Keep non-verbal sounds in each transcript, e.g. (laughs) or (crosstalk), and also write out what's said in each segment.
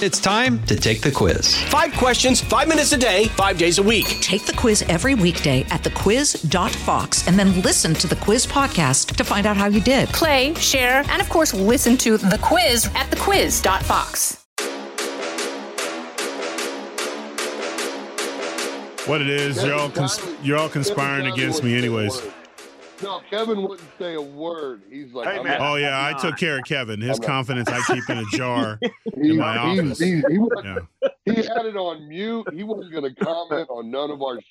It's time to take the quiz. Five questions, five minutes a day, five days a week. Take the quiz every weekday at thequiz.fox and then listen to the quiz podcast to find out how you did. Play, share, and of course, listen to the quiz at thequiz.fox. What it is, you're all cons- you're all conspiring against me, anyways. No, Kevin wouldn't say a word. He's like, Hey, man. Oh yeah, I took care of Kevin. His confidence I keep in a jar (laughs) he, in my he- office. he- he Yeah. he had it on mute. He wasn't going to comment on none of our. Shit.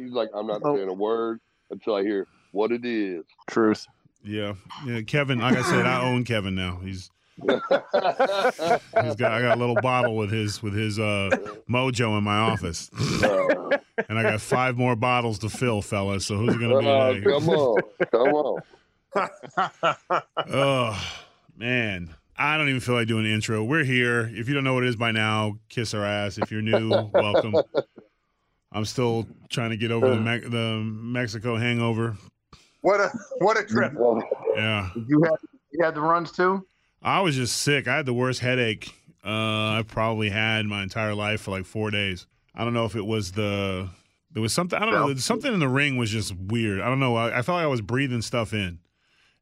He's like, I'm not oh. saying a word until I hear what it is. Truth. Yeah, yeah. Kevin, like I said, I own Kevin now. He's he's got I got a little bottle with his with his uh mojo in my office, (laughs) and I got five more bottles to fill, fellas. So who's it gonna be uh, today? come on, come on. (laughs) Oh man, I don't even feel like doing an intro. We're here. If you don't know what it is by now, kiss our ass. If you're new, welcome. I'm still trying to get over the Me- the Mexico hangover. What a what a trip. Yeah, You had you had the runs too. I was just sick. I had the worst headache uh, I've probably had my entire life for like four days. I don't know if it was the there was something I don't know something in the ring was just weird. I don't know. I, I felt like I was breathing stuff in,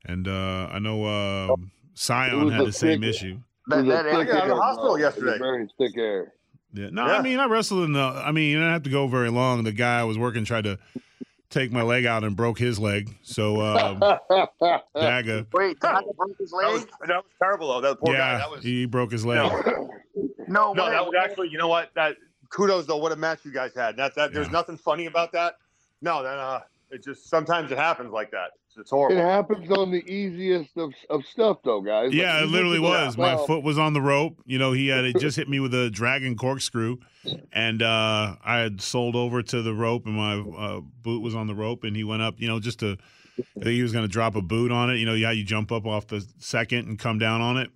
and uh, I know uh, Cyon had a the same thick- issue. That, that a thick got out of the hospital bro. It was yesterday. Very thick air. Yeah. No, Yeah. I mean I wrestled in the. I mean you didn't have to go very long. The guy I was working tried to take my leg out and broke his leg. So um, (laughs) Daga, Wait, Tiger broke his That was, leg? that was terrible though. That poor guy. yeah, That was he broke his leg. no, No, no, that was actually. You know what? That kudos though. What a match you guys had. That that there's nothing funny about that. No, that uh, it just sometimes it happens like that. It's, it's It happens on the easiest of, of stuff, though, guys. Yeah, you it literally was. that My now, foot was on the rope. You know, he had it (laughs) just hit me with a dragon corkscrew, and uh, I had sold over to the rope, and my uh, boot was on the rope, and he went up. You know, just to I think he was going to drop a boot on it. You know, yeah, you jump up off the second and come down on it,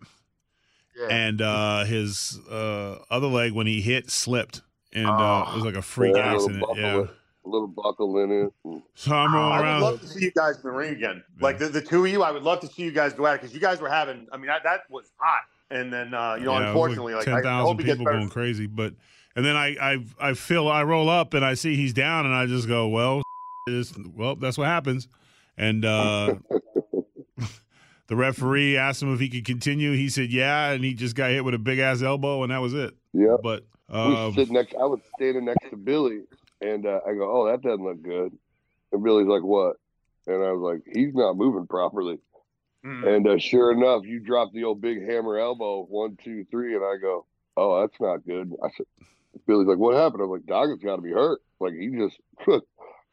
Yeah. and uh, his uh, other leg when he hit slipped, and uh, it was like a freak Yeah, a little accident. buckle Yeah. In- A little buckle in it. So I'm rolling around. I would love to see you guys in the ring again. Like the, the two of you, I would love to see you guys go at it because you guys were having. I mean, that, that was hot. And then uh, you know, Yeah, it was unfortunately, like, ten I, I thousand hope he gets people better. going crazy. But and then I I I feel I roll up and I see he's down and I just go well, (laughs) is well that's what happens. And uh, (laughs) the referee asked him if he could continue. He said yeah, and he just got hit with a big ass elbow and that was it. Yeah. But we um, sit next. I was standing next to Billy, and uh, I go, "Oh, that doesn't look good." And Billy's like, "What?" And I was like, "He's not moving properly." Mm. And uh, sure enough, you drop the old big hammer elbow, one, two, three, and I go, "Oh, that's not good." I said, "Billy's like, what happened?" I'm like, "Doggett's got to be hurt. Like he just (laughs)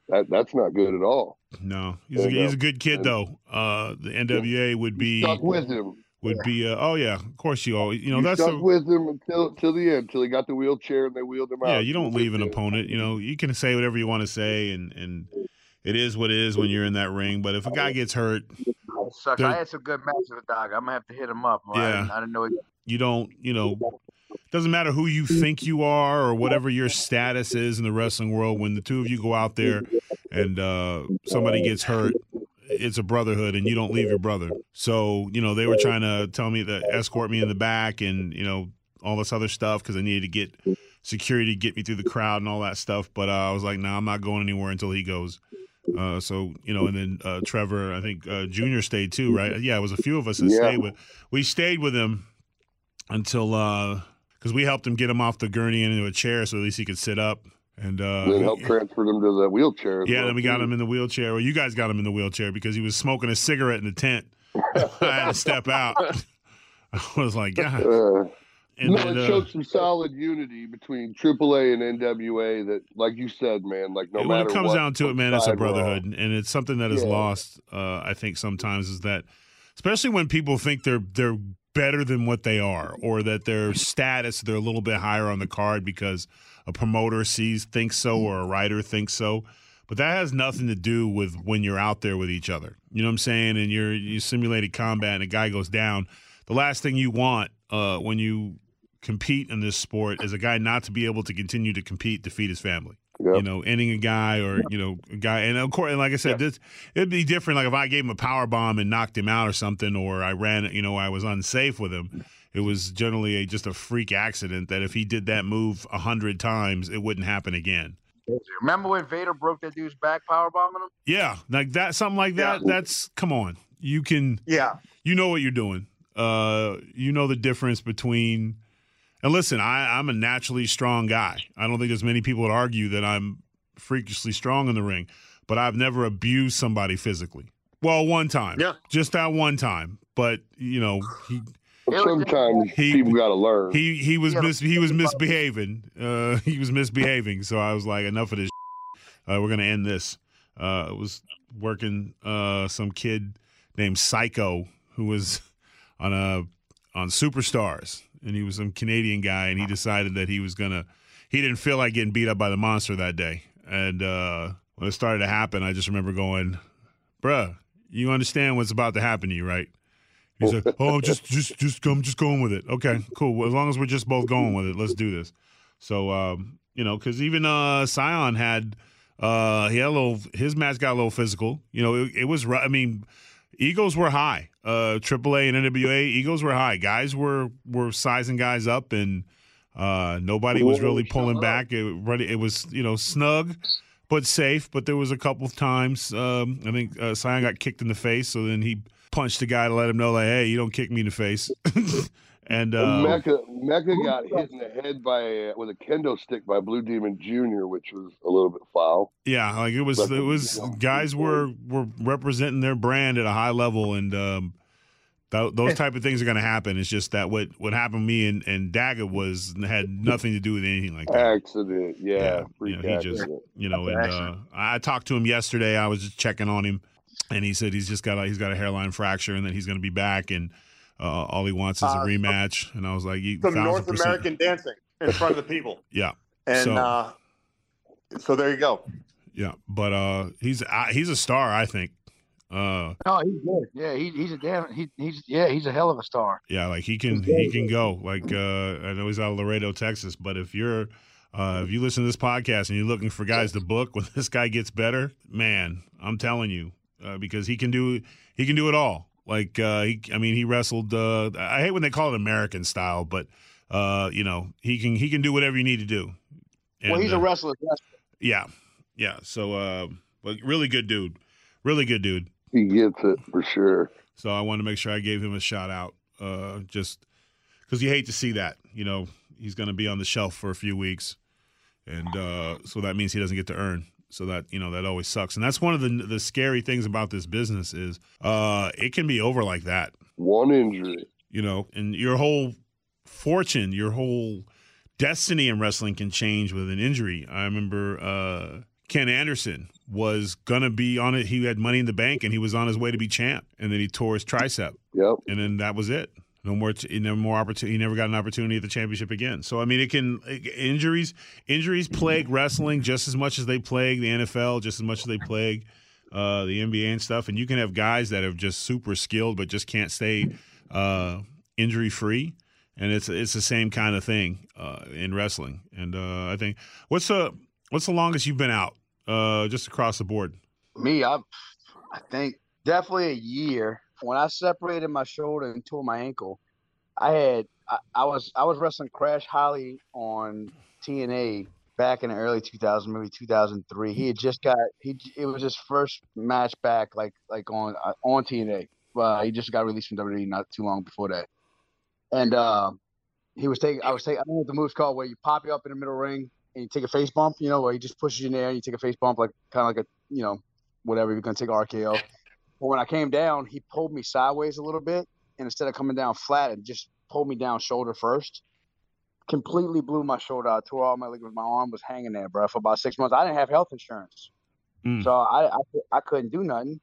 that that's not good at all." no, he's a, he's go. a good kid though. Uh, the NWA would be Stuck with him. Would be uh, oh yeah, of course you always you know you that's stuck the, with him until till the end, till he got the wheelchair and they wheeled him out. Yeah, you don't leave an Yeah. opponent. You know, you can say whatever you want to say, and and it is what it is when you're in that ring. But if a guy gets hurt, Sucks. I had some good matches with Dog. I'm gonna have to hit him up. I Yeah. didn't, I didn't know. He, you don't. You know, doesn't matter who you think you are or whatever your status is in the wrestling world. When the two of you go out there and uh, somebody gets hurt, it's a brotherhood, and you don't leave your brother. So you know, they were trying to tell me to escort me in the back, and you know all this other stuff because I needed to get security to get me through the crowd and all that stuff. But uh, I was like, no, nah, I'm not going anywhere until he goes. Uh, so you know, and then uh, Trevor, I think uh, Junior stayed too, right? Yeah, it was a few of us that Yeah. stayed with. We stayed with him until because we helped him get him off the gurney and into a chair, so at least he could sit up. And uh, And then help transfer them to the wheelchair. yeah, well, then we got too. him in the wheelchair. Well, you guys got him in the wheelchair because he was smoking a cigarette in the tent. (laughs) I had to step out. (laughs) I was like, (laughs) God. Uh, And no, then, it uh, showed some solid unity between AAA and NWA. That, like you said, man, like no when it comes what, down to it, man, it's a brotherhood, and it's something that is Yeah. lost. Uh, I think sometimes is that, especially when people think they're they're better than what they are, or that their status they're a little bit higher on the card because a promoter sees thinks so, or a writer thinks so. But that has nothing to do with when you're out there with each other. You know what I'm saying? And you're you simulated combat, and a guy goes down. The last thing you want uh, when you compete in this sport is a guy not to be able to continue to compete, feed his family. Yep. you know, ending a guy or you know, a guy. And of course, and like I said, this it'd be different. Like if I gave him a power bomb and knocked him out or something, or I ran, you know, I was unsafe with him. It was generally a, just a freak accident that if he did that move a hundred times, it wouldn't happen again. Remember when Vader broke that dude's back power bombing him? Yeah, like that, something like that. That's come on. You can, Yeah. you know what you're doing. Uh, you know the difference between. And listen, I, I'm a naturally strong guy. I don't think there's many people that argue that I'm freakishly strong in the ring, but I've never abused somebody physically. Well, one time, Yeah. just that one time. But you know, he But sometimes He- people got to learn. he he was mis- he was misbehaving. Uh, (laughs) he was misbehaving. So I was like, enough of this. Uh, we're gonna end this. Uh, I was working uh, some kid named Psycho who was (laughs) on a on Superstars, and he was some Canadian guy, and he decided that he was gonna. He didn't feel like getting beat up by the monster that day, and uh, when it started to happen, I just remember going, "Bruh, you understand what's about to happen to you, right?" He's like, "Oh, just, just, just come, just going with it." Okay, cool. Well, as long as we're just both going with it, let's do this. So, um, you know, because even uh, Cyon had, uh, he had a little, his match got a little physical. You know, it, it was. I mean, egos were high. Uh, AAA and NWA egos were high. Guys were were sizing guys up, and uh, nobody was really pulling back. It, it was, you know, snug. But safe, but there was a couple of times. Um, I think uh, Cyon got kicked in the face, so then he punched the guy to let him know, like, "Hey, you don't kick me in the face." (laughs) and uh, Mecca Mecca got hit in the head by with a kendo stick by Blue Demon Jr., which was a little bit foul. yeah, like it was, it was guys were were representing their brand at a high level, and um, th- those type of things are going to happen. It's just that what what happened to me and and Daggett was had nothing to do with anything like that. Accident, yeah, Yeah, you know, he just- you know and uh, i talked to him yesterday i was just checking on him and he said he's just got a, he's got a hairline fracture and that he's going to be back and uh, all he wants is a Uh, rematch and i was like you Some thousand North percent- American dancing in front of the people. (laughs) yeah And So- uh, so there you go. yeah but uh he's uh, he's a star i think uh Oh, he's good. Yeah, he, he's a damn. He, he's yeah, he's a hell of a star. yeah like he can he can go like uh i know he's out of laredo texas but if you're uh, if you listen to this podcast and you're looking for guys to book when (laughs) this guy gets better, man, I'm telling you, uh, because he can do he can do it all. Like uh, he, I mean, he wrestled. Uh, I hate when they call it American style, but uh, you know, he can he can do whatever you need to do. well, And, he's a uh, wrestler. That's yeah, yeah. So, uh, but really good dude, really good dude. He gets it for sure. So I wanted to make sure I gave him a shout out, uh, just because you hate to see that. You know, he's going to be on the shelf for a few weeks, and uh, so that means he doesn't get to earn. So that you know that always sucks, and that's one of the the scary things about this business is uh, it can be over like that. One injury. You know, and your whole fortune, your whole destiny in wrestling can change with an injury. I remember uh, Ken Anderson was gonna be on it. He had money in the bank, and he was on his way to be champ, and then he tore his tricep Yep. and then that was it. No more, t- no more opportunity. He never got an opportunity at the championship again. So I mean, it can injuries injuries plague wrestling just as much as they plague the NFL, just as much as they plague uh, the NBA and stuff. And you can have guys that are just super skilled but just can't stay uh, injury free. And it's it's the same kind of thing uh, in wrestling. And uh, I think what's the what's the longest you've been out uh, just across the board? me. I, I think definitely a year. When I separated my shoulder and tore my ankle, I had I, I was I was wrestling Crash Holly on TNA back in the early 2000, maybe 2003. He had just got he it was his first match back like like on uh, on TNA. Well, he just got released from WWE not too long before that, and uh, he was taking I was taking I don't know what the move's called where you pop you up in the middle ring and you take a face bump, you know, where he just pushes you in there and you take a face bump like kind of like a you know whatever you're gonna take RKO. But when I came down, he pulled me sideways a little bit, and instead of coming down flat, it just pulled me down shoulder first. Completely blew my shoulder out, tore all my ligaments. My arm was hanging there, bro, for about six months. I didn't have health insurance, Mm. so I, I I couldn't do nothing,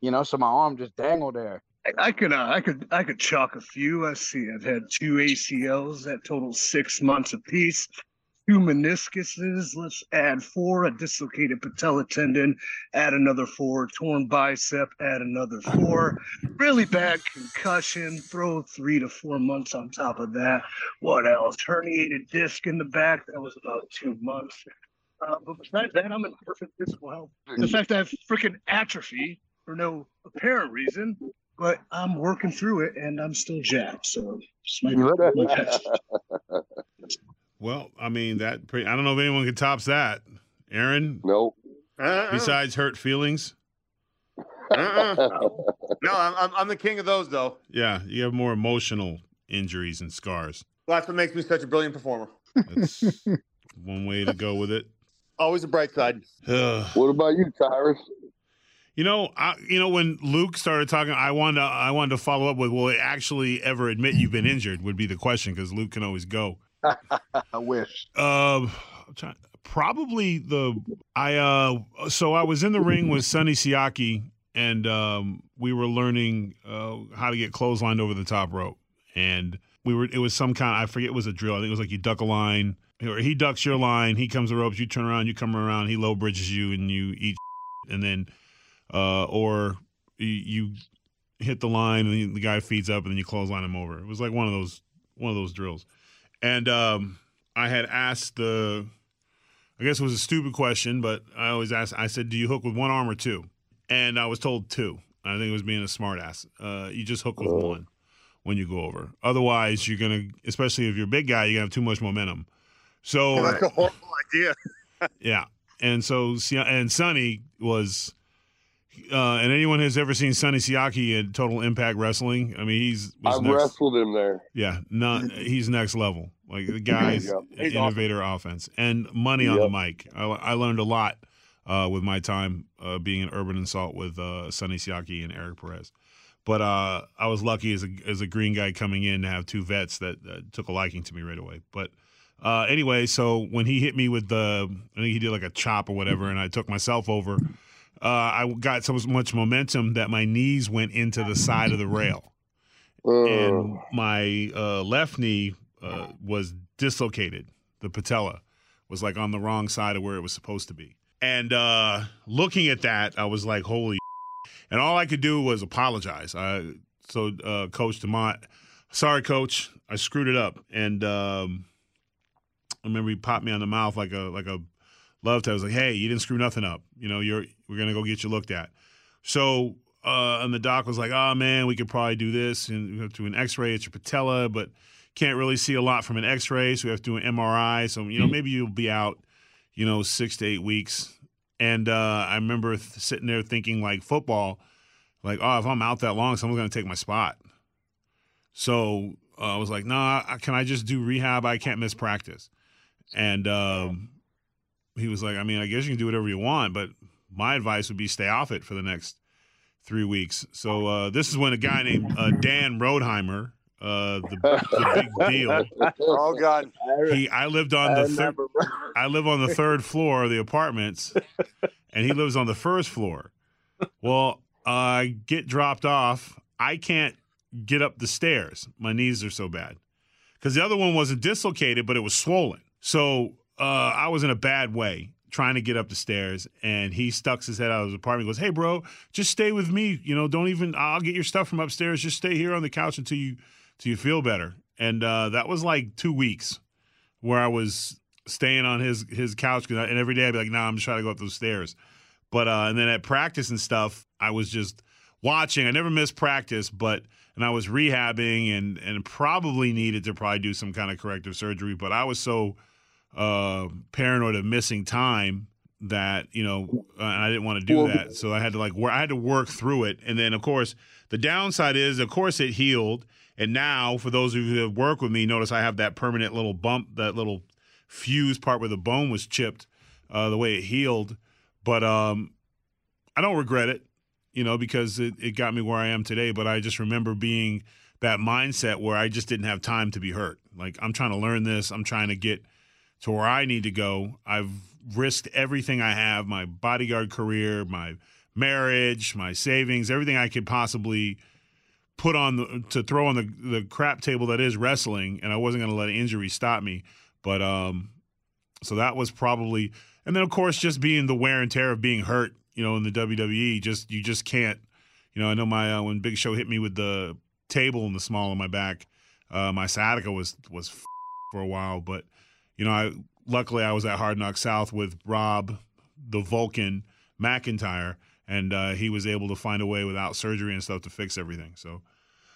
you know. So my arm just dangled there. I could, uh, I could, I could chalk a few. I see. I've had two ACLs that total six months apiece. Two meniscuses. Let's add four. A dislocated patella tendon. Add another four. Torn bicep. Add another four. Really bad concussion. Throw three to four months on top of that. What else? Herniated disc in the back. That was about two months. Uh, but besides that, I'm in perfect physical health. The fact I have freaking atrophy for no apparent reason, but I'm working through it and I'm still jacked. So just (laughs) my, my. Well, I mean that. Pretty, I don't know if anyone can tops that. Aaron, No. Uh-uh. besides hurt feelings, Uh-uh. no, I'm, I'm I'm the king of those though. yeah, you have more emotional injuries and scars. Well, that's what makes me such a brilliant performer. That's (laughs) one way to go with it. Always a bright side. What about you, Tyrus? You know, I, you know when Luke started talking, I wanted to, I wanted to follow up with, will it actually ever admit you've been injured? Would be the question because Luke can always go. (laughs) I wish. Um, trying- probably the I uh so I was in the ring with Sonny Siaki and um we were learning uh how to get clotheslined over the top rope. And we were it was some kind I forget it was a drill. I think it was like you duck a line or he ducks your line he comes the ropes you turn around you come around he low bridges you and you eat (laughs) and then uh or you, you hit the line and the guy feeds up and then you clothesline him over. It was like one of those one of those drills and um I had asked the I guess it was a stupid question, but I always ask. I said, "Do you hook with one arm or two? And I was told two. I think it was being a smartass. Uh, you just hook with one when you go over. Otherwise, you're gonna, especially if you're a big guy, you're gonna have too much momentum. So That's a horrible idea. (laughs) yeah, and so and Sonny was, uh, and anyone who's ever seen Sonny Siaki at Total Impact Wrestling, I mean, he's was I've next, wrestled him there. yeah, not he's next level. Like the guy's Yep. innovator offense and money on the mic. I, I learned a lot uh, with my time uh, being an urban insult with uh, Sonny Siaki and Eric Perez. But uh, I was lucky as a as a green guy coming in to have two vets that uh, took a liking to me right away. But uh, anyway, so when he hit me with the, I think he did like a chop or whatever, and I took myself over. Uh, I got so much momentum that my knees went into the side of the rail and my uh, left knee uh, was dislocated. The patella was like on the wrong side of where it was supposed to be. And uh, looking at that, I was like, "Holy!" (laughs) And all I could do was apologize. I, so, uh, Coach Demont, sorry, Coach, I screwed it up. And um, I remember he popped me on the mouth like a like a love tap. I was like, "Hey, you didn't screw nothing up. You know, you're we're gonna go get you looked at." So, uh, and the doc was like, "Oh man, we could probably do this, and we have to do an X-ray. It's your patella, but can't really see a lot from an X-ray, so we have to do an MRI. So, you know, maybe you'll be out, you know, six to eight weeks." And uh, I remember th- sitting there thinking, like football, like, "Oh, if I'm out that long, someone's gonna take my spot." So uh, I was like, "Nah, can I just do rehab? I can't miss practice." And um, he was like, I mean, I guess you can do whatever you want, but my advice would be stay off it for the next three weeks. So uh, this is when a guy named uh, Dan Rodimer, uh, the, the big (laughs) deal, Oh God. he I lived on the third. I live on the third floor of the apartments, and he lives on the first floor. Well, I get dropped off. I can't get up the stairs. My knees are so bad. Because the other one wasn't dislocated, but it was swollen. So uh, I was in a bad way trying to get up the stairs, and he stucks his head out of his apartment. Goes, "Hey, bro, just stay with me. You know, don't even. I'll get your stuff from upstairs. Just stay here on the couch until you till you feel better." And uh, that was like two weeks where I was staying on his his couch, I- and every day I'd be like, "Nah, I'm just trying to go up those stairs." But uh, and then at practice and stuff, I was just watching. I never missed practice, but and I was rehabbing and and probably needed to probably do some kind of corrective surgery. But I was so uh, paranoid of missing time that you know, uh, and I didn't want to do that. So I had to like wor- I had to work through it. And then of course the downside is, of course, it healed. And now, for those of you who have worked with me, notice I have that permanent little bump, that little fused part where the bone was chipped, uh, the way it healed. But um, I don't regret it, you know, because it, it got me where I am today. But I just remember being that mindset where I just didn't have time to be hurt. Like, I'm trying to learn this, I'm trying to get to where I need to go. I've risked everything I have my bodyguard career, my marriage, my savings, everything I could possibly put on the to throw on the the crap table that is wrestling and I wasn't going to let injury stop me but um so that was probably and then of course just being the wear and tear of being hurt you know in the WWE just you just can't you know I know my uh, when Big Show hit me with the table in the small of my back uh my sciatica was was for a while but you know, I luckily I was at Hard Knock South with Rob, the Vulcan McIntyre, and uh, he was able to find a way without surgery and stuff to fix everything. So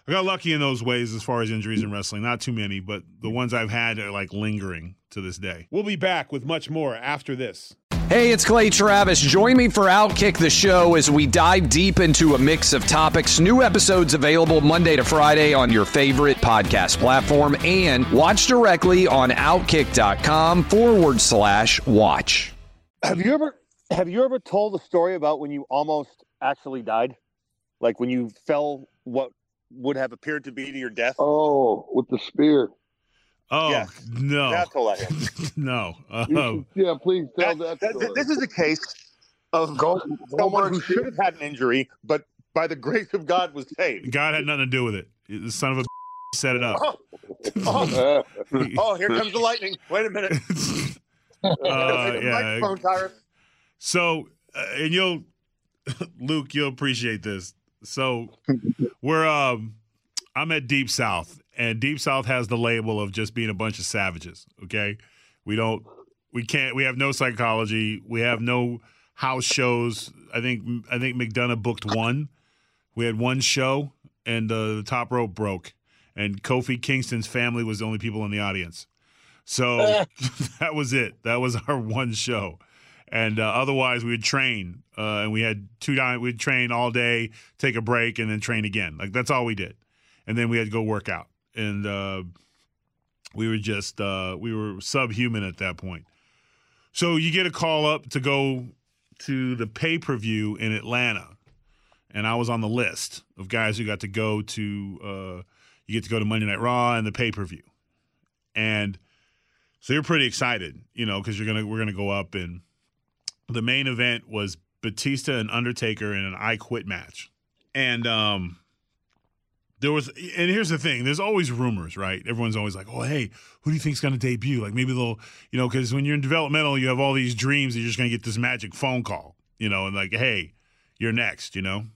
I got lucky in those ways as far as injuries in wrestling. Not too many, but the ones I've had are like lingering to this day. We'll be back with much more after this. Hey, it's Clay Travis. Join me for Outkick the Show as we dive deep into a mix of topics. New episodes available Monday to Friday on your favorite podcast platform and watch directly on outkick.com forward slash watch. Have you ever have you ever told a story about when you almost actually died? Like when you fell what would have appeared to be to your death? Oh, with the spear. Oh Yeah. no, Yeah, I told no. You should- yeah, please tell That- that. that- this is a case of someone who should have had an injury, but by the grace of God was saved. God had nothing to do with it. The son of a (laughs) set it up. Oh, (laughs) oh, (laughs) oh, here comes the lightning. Wait a minute. Uh, yeah. So, uh, and you'll, Luke, you'll appreciate this. So, we're um, I'm at Deep South, and Deep South has the label of just being a bunch of savages. Okay, we don't, we can't, we have no psychology, we have no house shows. I think I think McDonough booked one. We had one show, and uh, the top rope broke, and Kofi Kingston's family was the only people in the audience. So (laughs) (laughs) that was it. That was our one show and uh, otherwise we would train uh, and we had two times we'd train all day take a break and then train again like that's all we did and then we had to go work out and uh, we were just uh, we were subhuman at that point so you get a call up to go to the pay-per-view in atlanta and i was on the list of guys who got to go to uh, you get to go to monday night raw and the pay-per-view and so you're pretty excited you know because you're gonna we're gonna go up and the main event was Batista and Undertaker in an I Quit match. And um there was and here's the thing, there's always rumors, right? Everyone's always like, "Oh, hey, who do you think's going to debut?" Like maybe they'll, you know, cuz when you're in developmental, you have all these dreams that you're just going to get this magic phone call, you know, and like, "Hey, you're next," you know?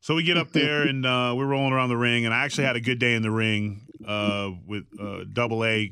So we get up (laughs) there and uh, we're rolling around the ring, and I actually had a good day in the ring uh, with uh, Double A.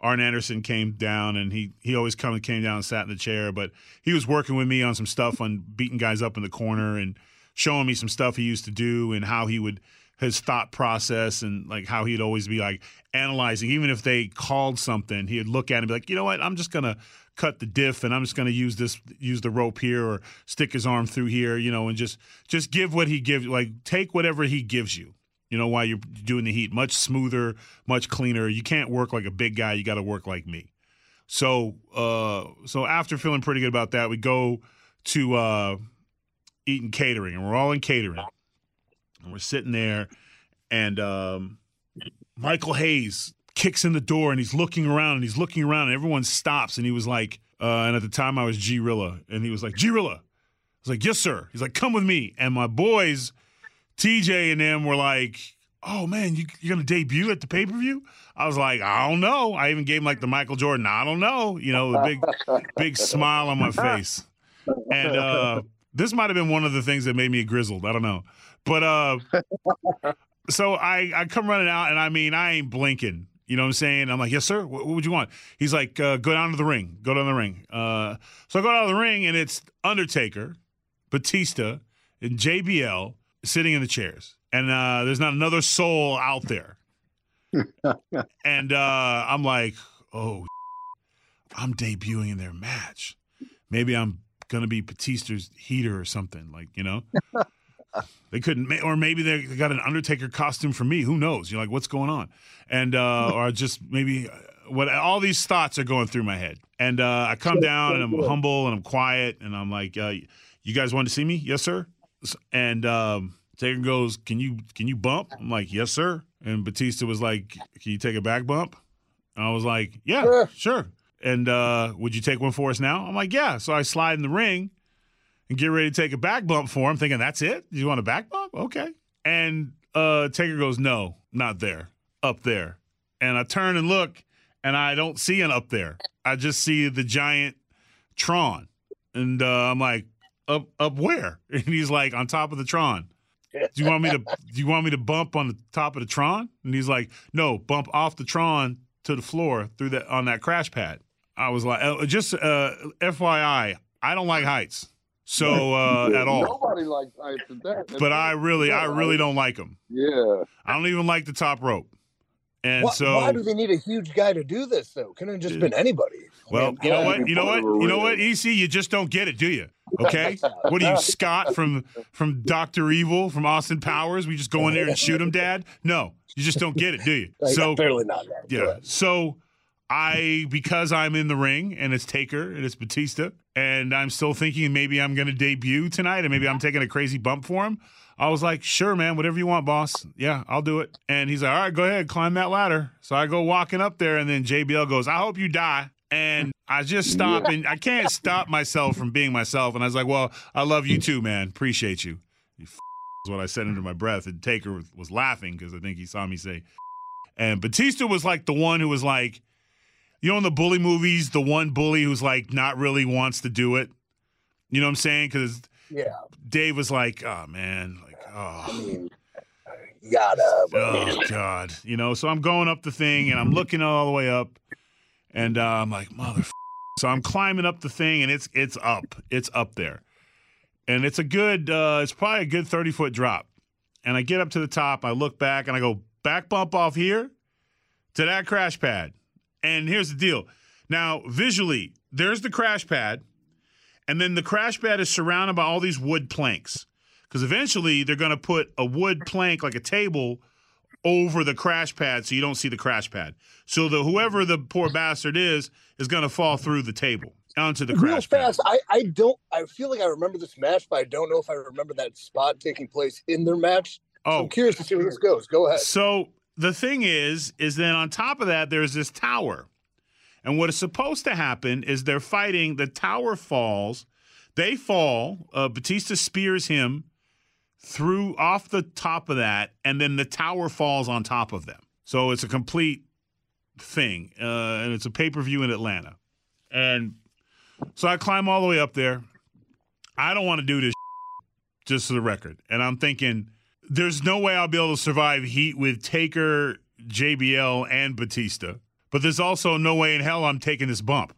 Arn Anderson came down, and he he always come came down and sat in the chair, but he was working with me on some stuff on beating guys up in the corner and showing me some stuff he used to do and how he would his thought process and like how he'd always be like analyzing, even if they called something, he'd look at it and be like, you know what, I'm just gonna cut the diff and I'm just gonna use this use the rope here or stick his arm through here, you know, and just just give what he gives like take whatever he gives you. You know, while you're doing the heat, much smoother, much cleaner. You can't work like a big guy. You got to work like me. So, uh, so after feeling pretty good about that, we go to uh, eating catering, and we're all in catering, and we're sitting there, and um, Michael Hayes kicks in the door, and he's looking around, and he's looking around, and everyone stops, and he was like, uh, and at the time I was G Rilla, and he was like, G Rilla. I was like, yes, sir. He's like, come with me, and my boys. TJ and them were like, "Oh man, you, you're gonna debut at the pay per view?" I was like, "I don't know." I even gave him like the Michael Jordan, "I don't know," you know, the big, big smile on my (laughs) face. And uh, this might have been one of the things that made me grizzled. I don't know, but uh, so I I come running out, and I mean, I ain't blinking. You know what I'm saying? I'm like, yes, sir. What, what would you want? He's like, uh, go down to the ring. Go down to the ring. Uh, so I go down to the ring, and it's Undertaker, Batista, and JBL sitting in the chairs, and uh, there's not another soul out there. (laughs) and uh, I'm like, oh, I'm debuting in their match. Maybe I'm gonna be Batista's heater or something, like you know. They couldn't, or maybe they got an Undertaker costume for me. Who knows? You're like, what's going on? And uh, (laughs) or just maybe uh, what? All these thoughts are going through my head, and uh, I come down and I'm humble and I'm quiet, and I'm like, uh, "You guys want to see me? Yes, sir." And um, Taker goes, "Can you can you bump?" I'm like, "Yes, sir." And Batista was like, "Can you take a back bump?" And I was like, "Yeah, sure." And uh, would you take one for us now? I'm like, "Yeah." So I slide in the ring and get ready to take a back bump for him, thinking that's it. You want a back bump? Okay. And uh, Taker goes, "No, not there, up there." And I turn and look, and I don't see an up there. I just see the giant Tron, and uh, I'm like, "Up, up where?" (laughs) And he's like, "On top of the Tron." Do you want me to? Do you want me to bump on the top of the Tron? And he's like, "No, bump off the Tron to the floor through that on that crash pad. I was like, uh, just uh, FYI, I don't like heights, so uh, at all. Nobody likes heights at that. But I really, I really don't like them. Yeah. I don't even like the top rope. And why, so, why do they need a huge guy to do this though? Couldn't have just been anybody. well, Man, you know what? You know what? You know what? EC, you just don't get it, do you? Okay. what are you, Scott from from Doctor Evil from Austin Powers? We just go in there and shoot him, Dad? No, you just don't get it, do you? Like, So barely not that. Yeah. So I because I'm in the ring and it's Taker and it's Batista and I'm still thinking maybe I'm going to debut tonight and maybe I'm taking a crazy bump for him. I was like, "Sure, man, whatever you want, boss. Yeah, I'll do it." And he's like, "All right, go ahead, climb that ladder." So I go walking up there and then JBL goes, "I hope you die." And I just stop and I can't stop myself from being myself and I was like, "Well, I love you too, man. Appreciate you." You f- (laughs) is what I said under my breath and Taker was, was laughing because I think he saw me say and Batista was like the one who was like, you know, in the bully movies, the one bully who's like not really wants to do it. You know what I'm saying? Because Yeah. Dave was like, oh man, like, I oh, mean, gotta. oh god, you know. So I'm going up the thing and I'm looking all the way up, and uh, I'm like, mother. So I'm climbing up the thing and it's it's up, it's up there, and it's a good, uh, it's probably a good 30 foot drop. And I get up to the top, I look back and I go back bump off here to that crash pad. And here's the deal. Now, visually, there's the crash pad, and then the crash pad is surrounded by all these wood planks. Because eventually they're going to put a wood plank, like a table, over the crash pad so you don't see the crash pad. So the whoever the poor bastard is is going to fall through the table onto the Real crash pad. fast, I, I don't. I feel like I remember this match, but I don't know if I remember that spot taking place in their match. So Oh, I'm curious to see where this goes. Go ahead. So the thing is, is then on top of that, there's this tower. And what is supposed to happen is they're fighting, the tower falls, they fall, uh, Batista spears him through off the top of that, and then the tower falls on top of them. So it's a complete thing. Uh, and it's a pay-per-view in Atlanta. And so I climb all the way up there. I don't want to do this (laughs) just for the record. And I'm thinking, there's no way I'll be able to survive heat with Taker, JBL, and Batista. But there's also no way in hell I'm taking this bump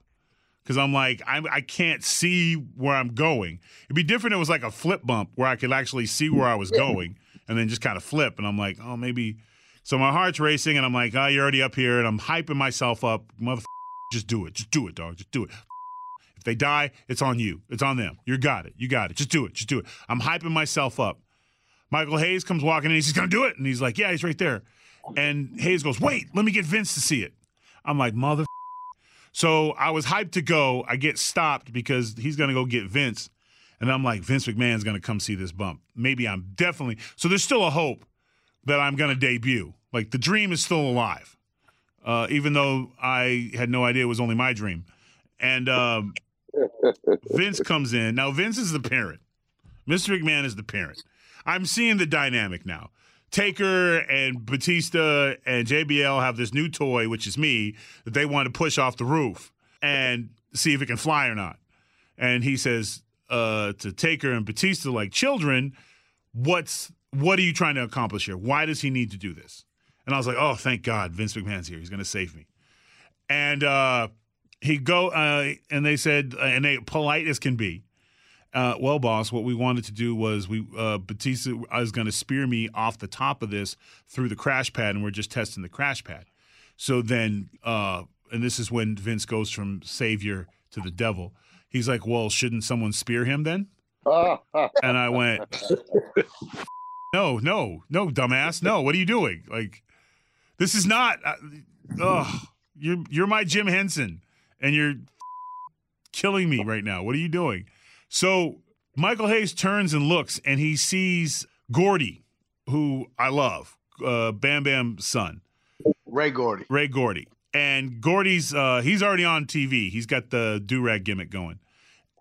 because I'm like I'm, I can't see where I'm going. It'd be different. if It was like a flip bump where I could actually see where I was going and then just kind of flip. And I'm like, oh, maybe. So my heart's racing, and I'm like, oh, you're already up here, and I'm hyping myself up, mother. Just do it. Just do it, dog. Just do it. If they die, it's on you. It's on them. You got it. You got it. Just do it. Just do it. I'm hyping myself up. Michael Hayes comes walking in. He's just going to do it. And he's like, yeah, he's right there. And Hayes goes, wait, let me get Vince to see it. I'm like, mother. So I was hyped to go. I get stopped because he's going to go get Vince. And I'm like, Vince McMahon's going to come see this bump. Maybe I'm definitely. So there's still a hope that I'm going to debut. Like the dream is still alive, uh, even though I had no idea it was only my dream. And um, (laughs) Vince comes in. Now, Vince is the parent. Mr. McMahon is the parent. I'm seeing the dynamic now. Taker and Batista and JBL have this new toy, which is me, that they want to push off the roof and see if it can fly or not. And he says uh, to Taker and Batista, like children, what's what are you trying to accomplish here? Why does he need to do this? And I was like, oh, thank God, Vince McMahon's here. He's going to save me. And uh, he go uh, and they said, and they polite as can be. Uh, well, boss, what we wanted to do was we uh, Batista was going to spear me off the top of this through the crash pad, and we're just testing the crash pad. So then, uh, and this is when Vince goes from savior to the devil. He's like, "Well, shouldn't someone spear him then?" (laughs) And I went, "No, no, no, dumbass, no. What are you doing? Like, this is not. Uh, you're you're my Jim Henson, and you're killing me right now. What are you doing?" So Michael Hayes turns and looks, and he sees Gordy, who I love, uh, Bam Bam's son, Ray Gordy. Ray Gordy. And Gordy's uh, he's already on TV. He's got the do rag gimmick going,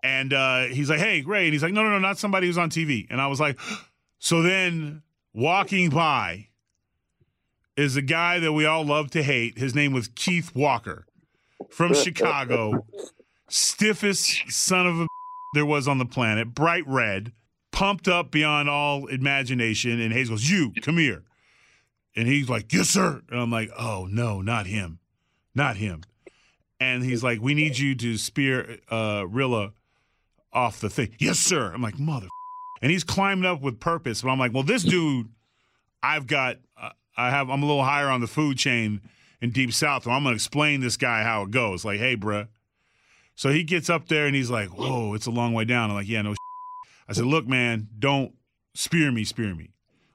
and uh, he's like, "Hey, Ray," and he's like, "No, no, no, not somebody who's on TV." And I was like, (gasps) so then walking by is a guy that we all love to hate. His name was Keith Walker from (laughs) Chicago, stiffest son of a there was on the planet, bright red, pumped up beyond all imagination. And Hayes goes, You, come here. And he's like, Yes, sir. And I'm like, Oh, no, not him. not him. And he's like, we need you to spear uh, Rilla off the thing. Yes, sir. I'm like, mother. And he's climbing up with purpose. But I'm like, well, this dude, I've got, uh, I have, I'm a little higher on the food chain in Deep South. So I'm going to explain this guy how it goes. Like, hey, bruh. So he gets up there and he's like, whoa, it's a long way down. I'm like, yeah, no. I said, look, man, don't spear me, spear me.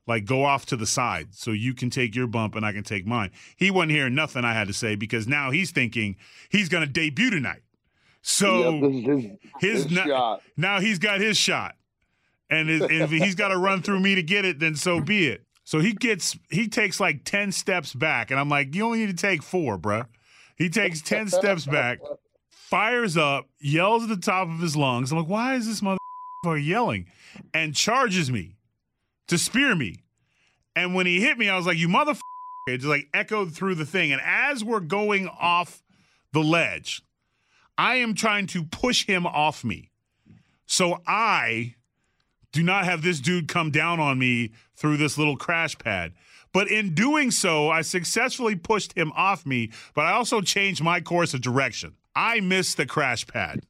Like, go off to the side so you can take your bump and I can take mine. He wasn't hearing nothing I had to say because now he's thinking he's going to debut tonight. So his, his, na- now he's got his shot, and, his, and if he's got to run through me to get it, then so be it. So he gets he takes like ten steps back, and I'm like, you only need to take four, bruh. He takes ten steps back, fires up, yells at the top of his lungs. I'm like, why is this motherfucker yelling? And charges me to spear me. And when he hit me, I was like, you motherfucker. It just like echoed through the thing. And as we're going off the ledge, I am trying to push him off me. So I do not have this dude come down on me through this little crash pad. But in doing so, I successfully pushed him off me, but I also changed my course of direction. I miss the crash pad.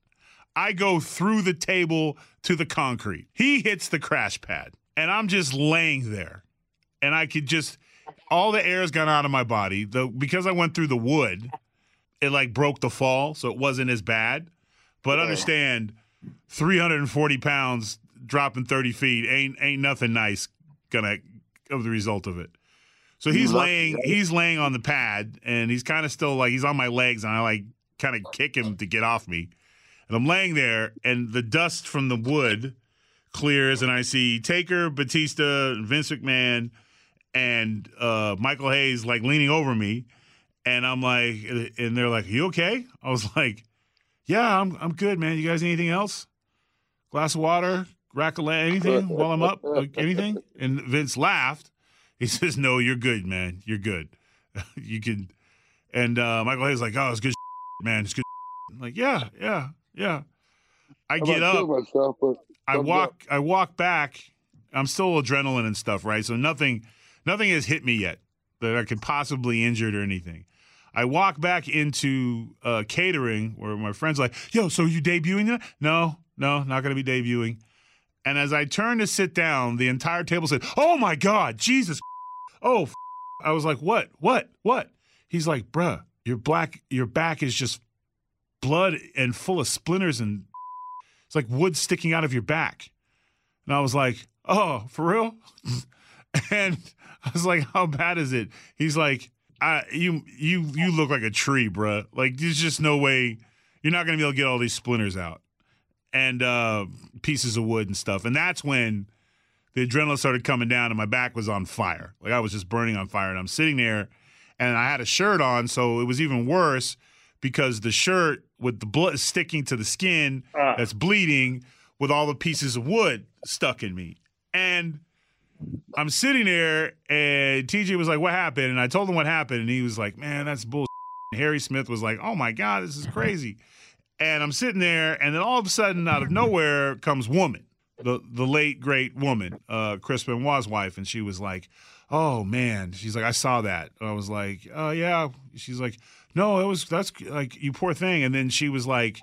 I go through the table to the concrete. He hits the crash pad, and I'm just laying there. And I could just, all the air's gone out of my body. The, because I went through the wood, it like broke the fall, so it wasn't as bad. But understand, 340 pounds dropping 30 feet ain't ain't nothing nice gonna of the result of it. So he's laying he's laying on the pad and he's kind of still like he's on my legs and I like kind of kick him to get off me. And I'm laying there and the dust from the wood clears and I see Taker, Batista, Vince McMahon, and uh, Michael Hayes like leaning over me. And I'm like, and they're like, you okay? I was (laughs) like, yeah, I'm I'm good, man. You guys need anything else? Glass of water, rack of la- anything (laughs) while I'm up? Like, anything? And Vince laughed. He says, no, you're good, man. You're good. (laughs) you can. And uh, Michael Hayes like, oh, it's good, man. It's good. I'm like, yeah, yeah, yeah. I get up. myself, but I walk. up. I walk back. I'm still adrenaline and stuff, right? So nothing, nothing has hit me yet that I could possibly injured or anything. I walk back into uh, catering where my friend's like, "Yo, so you debuting?" No, no, not going to be debuting. And as I turn to sit down, the entire table said, "Oh my God, Jesus! (laughs) Oh!" (laughs) I was like, "What? What? What?" He's like, "Bruh, your black, your back is just blood and full of splinters and it's like wood sticking out of your back." And I was like, "Oh, for real?" (laughs) and I was like, "How bad is it?" He's like, I, "You you you look like a tree, bruh. Like there's just no way you're not gonna be able to get all these splinters out and uh, pieces of wood and stuff." And that's when the adrenaline started coming down, and my back was on fire. Like I was just burning on fire, and I'm sitting there, and I had a shirt on, so it was even worse because the shirt with the blood sticking to the skin that's bleeding with all the pieces of wood stuck in me. And I'm sitting there, and TJ was like, "What happened?" And I told him what happened, and he was like, "Man, that's bull." (laughs) Harry Smith was like, "Oh my god, this is crazy." And I'm sitting there, and then all of a sudden, out of nowhere, comes woman, the the late great woman, uh, Chris Benoit's wife, and she was like, "Oh man," she's like, "I saw that." I was like, "Oh yeah." She's like, "No, it was that's like you poor thing." And then she was like,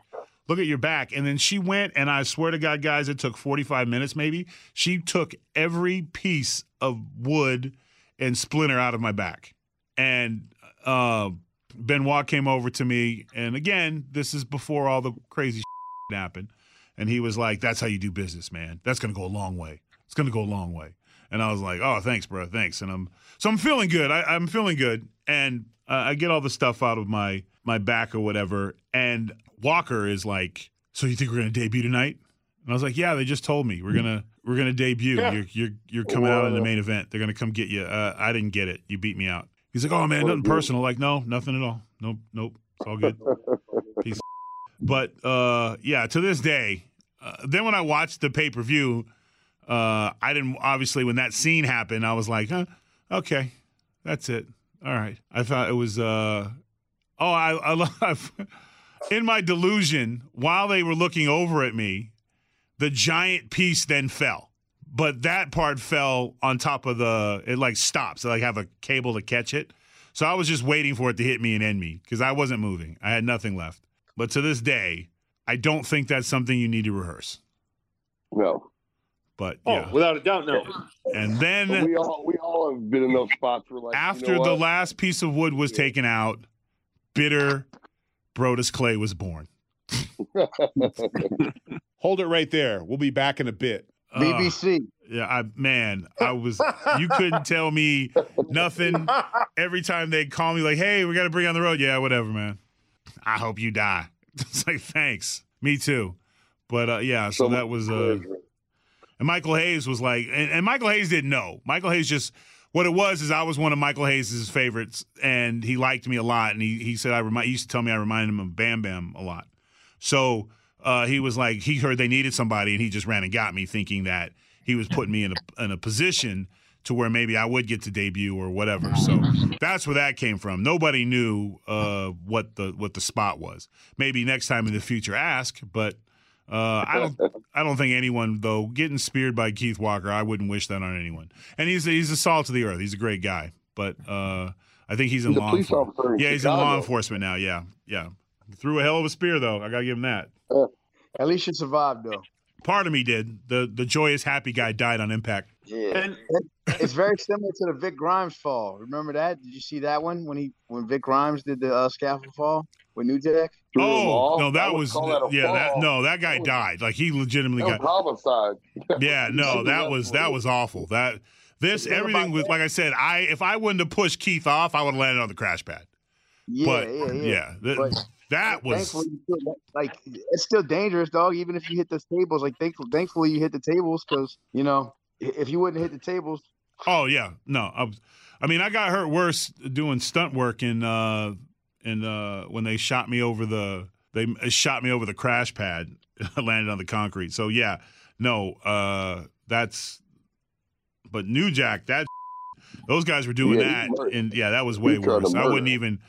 look at your back. And then she went, and I swear to God, guys, it took 45 minutes maybe. She took every piece of wood and splinter out of my back. And uh, Benoit came over to me. And again, this is before all the crazy (laughs) happened. And he was like, that's how you do business, man. That's going to go a long way. It's going to go a long way. And I was like, oh, thanks, bro. Thanks. And I'm, so I'm feeling good. I, I'm feeling good. And uh, I get all the stuff out of my, my back or whatever. And Walker is like, so you think we're going to debut tonight? And I was like, yeah, they just told me we're gonna we're gonna debut. Yeah. You're you're you're coming out in the main event. They're gonna come get you. Uh, I didn't get it. You beat me out. He's like, oh man, nothing personal. Like, no, nothing at all. Nope, nope. It's all good. (laughs) Peace. But uh, yeah, to this day, uh, then when I watched the pay per view, uh, I didn't obviously when that scene happened, I was like, huh, okay, that's it. All right. I thought it was. Uh, oh, I I (laughs) love. In my delusion, while they were looking over at me, the giant piece then fell. But that part fell on top of the. It like stops. They like have a cable to catch it. So I was just waiting for it to hit me and end me because I wasn't moving. I had nothing left. But to this day, I don't think that's something you need to rehearse. No. But Oh, yeah. without a doubt, no. And then But we all we all have been in those spots where like you after know the what? last piece of wood was taken out, bitter Brodus Clay was born. (laughs) Hold it right there. We'll be back in a bit. Uh, BBC. yeah, I man, I was you couldn't tell me nothing. Every time they'd call me like, "Hey, we got to bring you on the road." Yeah, whatever, man. I hope you die. (laughs) It's like, thanks. Me too. But uh, yeah, so that was uh and Michael Hayes was like, and, and Michael Hayes didn't know. Michael Hayes just what it was is I was one of Michael Hayes' favorites, and he liked me a lot. And he he said I remind he used to tell me I reminded him of Bam Bam a lot. So uh, he was like he heard they needed somebody, and he just ran and got me, thinking that he was putting me in a in a position to where maybe I would get to debut or whatever. So that's where that came from. Nobody knew uh, what the what the spot was. Maybe next time in the future ask, but uh, I don't (laughs) I don't think anyone though getting speared by Keith Walker. I wouldn't wish that on anyone. And he's he's a salt to the earth. He's a great guy, but uh, I think he's in He's law enforcement. Yeah, he's in law enforcement now. Yeah, yeah. Threw a hell of a spear though. I gotta give him that. At least you survived though. Part of me did. The the joyous happy guy died on impact. Yeah. it's very similar to the Vic Grimes fall. Remember that? Did you see that one when he when Vic Grimes did the uh, scaffold fall with New Jack? Oh no, that was that a yeah. That no, that guy died. Like he legitimately That got. was homicide. (laughs) Yeah, no, that was that was awful. That this everything was like I said. I if I wouldn't have pushed Keith off, I would have landed on the crash pad. Yeah, but yeah, yeah. th- But that was Thankfully, like it's still dangerous, dog. Even if you hit the tables, like thankfully, thankfully you hit the tables because you know i- if you wouldn't hit the tables, Oh yeah, no. I, was, I mean, I got hurt worse doing stunt work in uh in uh when they shot me over the they shot me over the crash pad. (laughs) Landed on the concrete. So yeah, no. Uh, that's but New Jack that (laughs) those guys were doing Yeah, that, and yeah, that was way He worse. I wouldn't even. (laughs)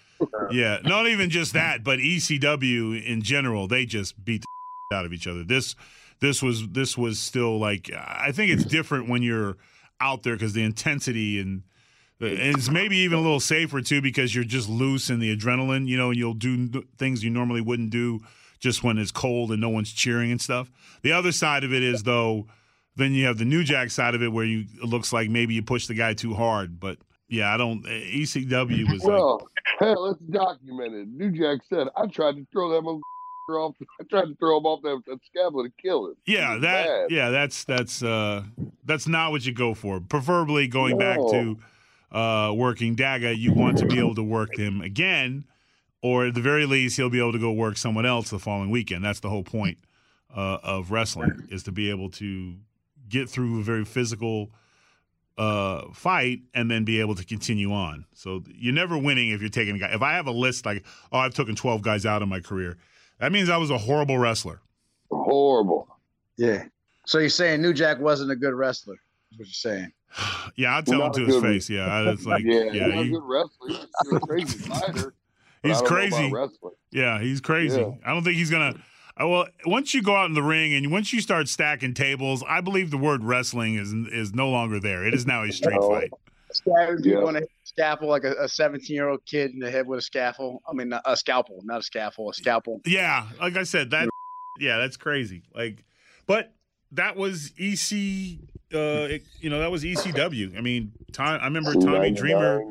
Yeah, not even just that, but ECW in general, they just beat the out of each other. This this was this was still like I think it's different when you're out there because the intensity and uh, and it's maybe even a little safer too because you're just loose in the adrenaline, you know, and you'll do things you normally wouldn't do just when it's cold and no one's cheering and stuff. The other side of it is though, then you have the New Jack side of it where you it looks like maybe you push the guy too hard, but yeah, I don't. Eh, ECW was well. (laughs) like hell, it's documented. New Jack said, "I tried to throw that motherfucker (laughs) off. I tried to throw him off that, that scaffold to kill him." Yeah, that bad. yeah, that's that's uh that's not what you go for. Preferably going back to uh working Daga, you want to be able to work him again, or at the very least he'll be able to go work someone else the following weekend. That's the whole point uh, of wrestling is to be able to get through a very physical uh fight and then be able to continue on. So you're never winning if you're taking a guy. If I have a list like, oh, I've taken 12 guys out in my career, that means I was a horrible wrestler. Horrible. yeah. So you're saying New Jack wasn't a good wrestler? Is what you're saying? (sighs) Yeah, I'll tell him to his good- face. Yeah, it's (laughs) like yeah, yeah, he's not a good wrestler. He's a crazy (laughs) fighter. he's I don't know about crazy. Yeah, he's crazy. Yeah. I don't think he's gonna. uh, Well, once you go out in the ring and once you start stacking tables, I believe the word wrestling is is no longer there. It is now a street No. fight. Stabbing people Yeah. on a scaffold like a 17 year old kid in the head with a scaffold. I mean, a scalpel, not a scaffold, a scalpel. Yeah, like I said, that yeah, (laughs) that's crazy. Like, but that was EC. Uh, it- you know, that was ECW. I mean, Tom, I remember Tommy Dreamer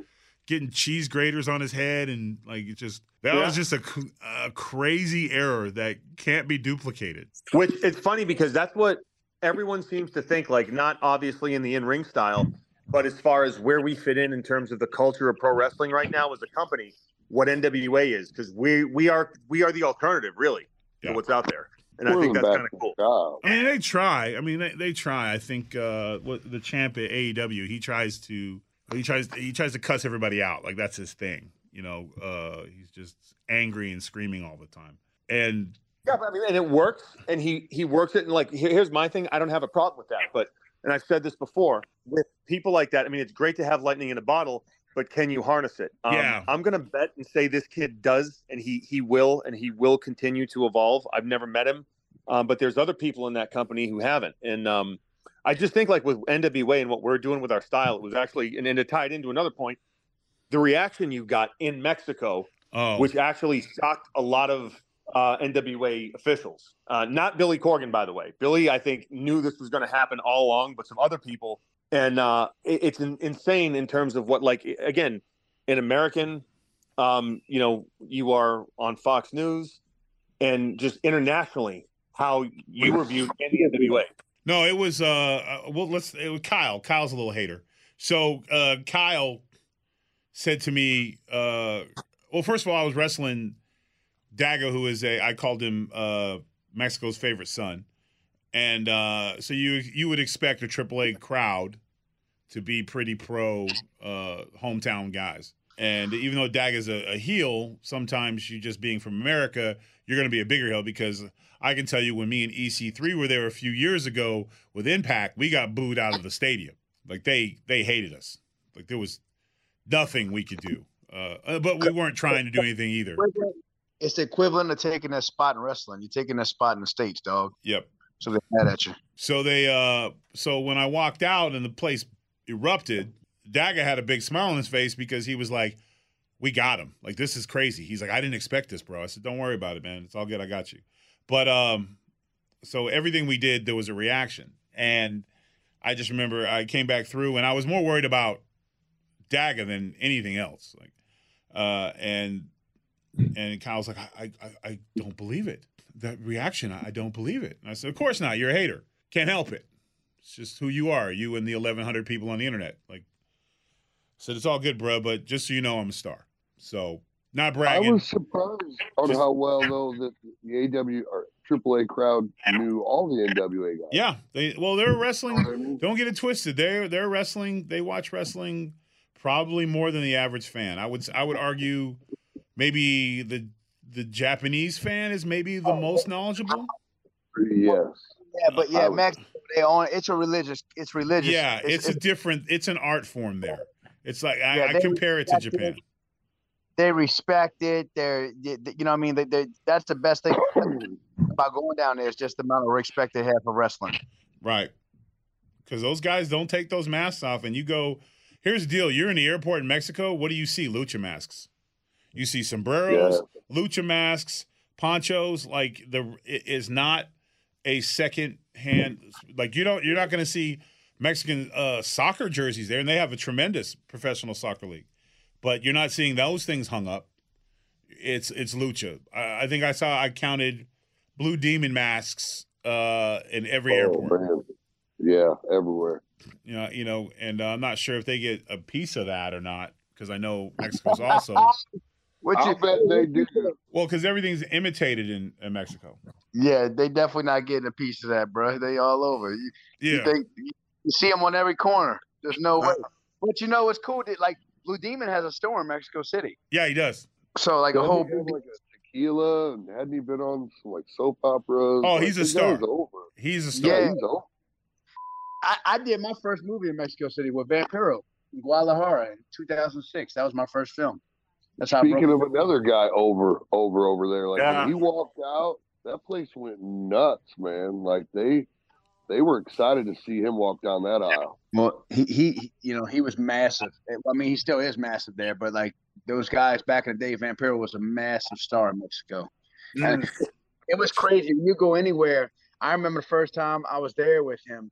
getting cheese graters on his head, and like it just that Yeah. was just a, a crazy error that can't be duplicated. Which it's funny because that's what everyone seems to think. Like, not obviously in the in-ring style, but as far as where we fit in in terms of the culture of pro wrestling right now as a company, what NWA is, because we we are we are the alternative, really, Yeah. to what's out there, and I We're think that's kind of cool. job. I mean, they try. I mean, they, they try. I think uh, what the champ at AEW, he tries to he tries he tries to cuss everybody out. Like that's his thing. You know, uh, he's just angry and screaming all the time. And Yeah, but I mean, and it works, and he he works it. And like, here's my thing: I don't have a problem with that. But and I've said this before with people like that. I mean, it's great to have lightning in a bottle, but can you harness it? Um, Yeah. I'm gonna bet and say this kid does, and he he will, and he will continue to evolve. I've never met him, um, but there's other people in that company who haven't, and um, I just think like with NWA and what we're doing with our style, it was actually and, and it tied into another point. the reaction you got in Mexico, Oh, which actually shocked a lot of uh, NWA officials. Uh, not Billy Corgan, by the way. Billy, I think, knew this was going to happen all along, but some other people. And uh, it, it's in, insane in terms of what, like, again, an American, um, you know, you are on Fox News, and just internationally, how you were viewed in the NWA. No, it was uh, uh well let's it was Kyle. Kyle's a little hater. So uh Kyle said to me, uh well first of all, I was wrestling Daga, who is a I called him uh Mexico's favorite son. And uh so you you would expect a AAA crowd to be pretty pro uh hometown guys. And even though Daga's a, a heel, sometimes you just being from America, you're going to be a bigger heel because I can tell you when me and EC3 were there a few years ago with Impact, we got booed out of the stadium. Like they they hated us. Like there was nothing we could do. Uh, uh, but we weren't trying to do anything either. It's the equivalent of taking that spot in wrestling. You're taking that spot in the states, dog. Yep. So they're mad at you. So they uh so when I walked out and the place erupted, Daga had a big smile on his face because he was like, We got him. Like this is crazy. He's like, I didn't expect this, bro. I said, Don't worry about it, man. It's all good. I got you. But um so everything we did, there was a reaction. And I just remember I came back through and I was more worried about Daga than anything else. Like uh and and Kyle's like, I, I, I don't believe it. That reaction, I don't believe it. And I said, Of course not. You're a hater. Can't help it. It's just who you are. You and the 1,100 people on the internet. Like, I said, it's all good, bro. But just so you know, I'm a star. So not bragging. I was surprised on how well though that the AW or AAA crowd knew all the NWA guys. Yeah, they well, they're wrestling. Don't get it twisted. They're they're wrestling. They watch wrestling probably more than the average fan. I would I would argue maybe the the Japanese fan is maybe the oh, most knowledgeable. Yes. Yeah, but yeah, Max, they own it's a religious. It's religious. Yeah, it's, a different. It's an art form there. It's like I, Yeah, I they compare it to respect Japan. they respect it. They're, they, they- you know, what I mean, they, they, that's the best thing about going down there is just the amount of respect they have for wrestling. Right. Because those guys don't take those masks off, and you go. Here's the deal: you're in the airport in Mexico. What do you see? Lucha masks. You see sombreros, lucha masks, ponchos. Like the it is not a second hand. Like you don't. You're not going to see Mexican uh, soccer jerseys there, and they have a tremendous professional soccer league. But you're not seeing those things hung up. It's it's lucha. I, I think I saw. I counted blue demon masks uh, in every Oh, airport. man. Yeah, everywhere. You know, you know, and uh, I'm not sure if they get a piece of that or not because I know Mexico's also Which I'll bet they do. well because everything's imitated in, in Mexico. yeah, they definitely not getting a piece of that, bro. They all over. You, you Yeah, think you see them on every corner. There's no way. But you know what's cool? That, Like Blue Demon has a store in Mexico City. yeah, he does. So like a whole he have, like a tequila, and hadn't he been on some like soap operas? Oh, Like, he's a star. Over. He's a star. Yeah. He's over. I, I did my first movie in Mexico City with Vampiro in Guadalajara in 2006. That was my first film. That's how Speaking of another guy over, over, over there, like Yeah. when he walked out, that place went nuts, man. Like they, they were excited to see him walk down that aisle. Well, he, he, he- you know, he was massive. Eh, I mean, he still is massive there, but like those guys back in the day, Vampiro was a massive star in Mexico. Mm. And it was crazy. You go anywhere. I remember the first time I was there with him,